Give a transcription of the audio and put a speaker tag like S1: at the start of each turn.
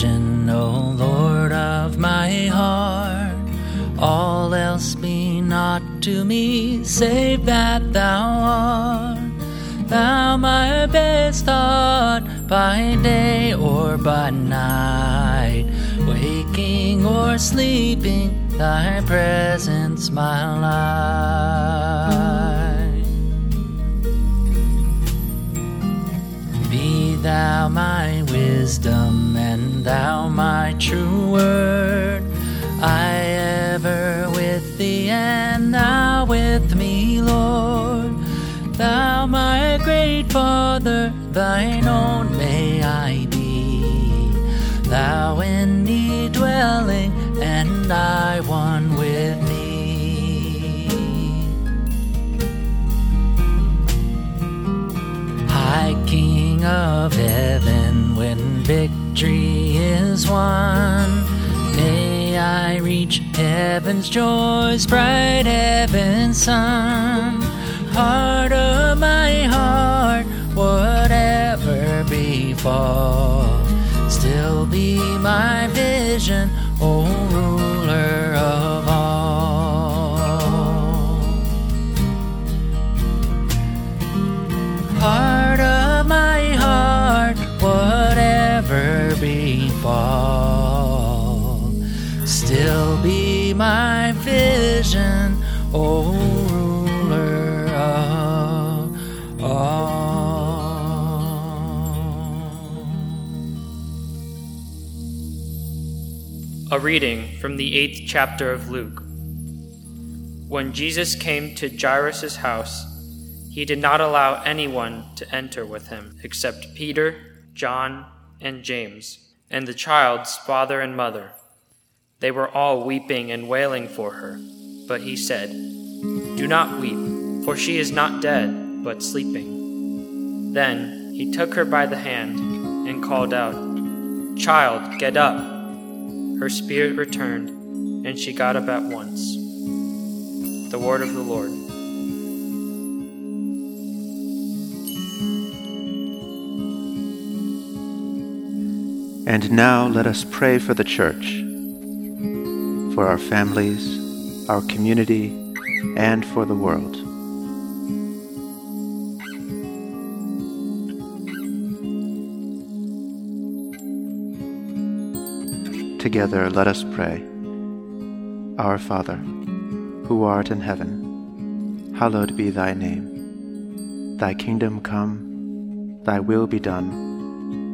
S1: Vision, O Lord of my heart. All else be not to me, save that thou art. Thou my best thought by day or by night, waking or sleeping, thy presence my light. Be thou my wisdom thou my true word. I ever with thee and thou with me, Lord. Thou my great Father, thine own may I be. Thou in me dwelling, and I one with thee. High King of heaven, when victory is won, may I reach heaven's joys, bright heaven's sun. Heart of my heart, whatever befall, still be my vision, befall, still be my vision, O ruler of all.
S2: A reading from the eighth chapter of Luke. When Jesus came to Jairus' house, he did not allow anyone to enter with him except Peter, John, and James, and the child's father and mother. They were all weeping and wailing for her, but he said, Do not weep, for she is not dead, but sleeping. Then he took her by the hand and called out, Child, get up. Her spirit returned, and she got up at once. The word of the Lord.
S3: And now let us pray for the church, for our families, our community, and for the world. Together let us pray. Our Father, who art in heaven, hallowed be thy name. Thy kingdom come, thy will be done,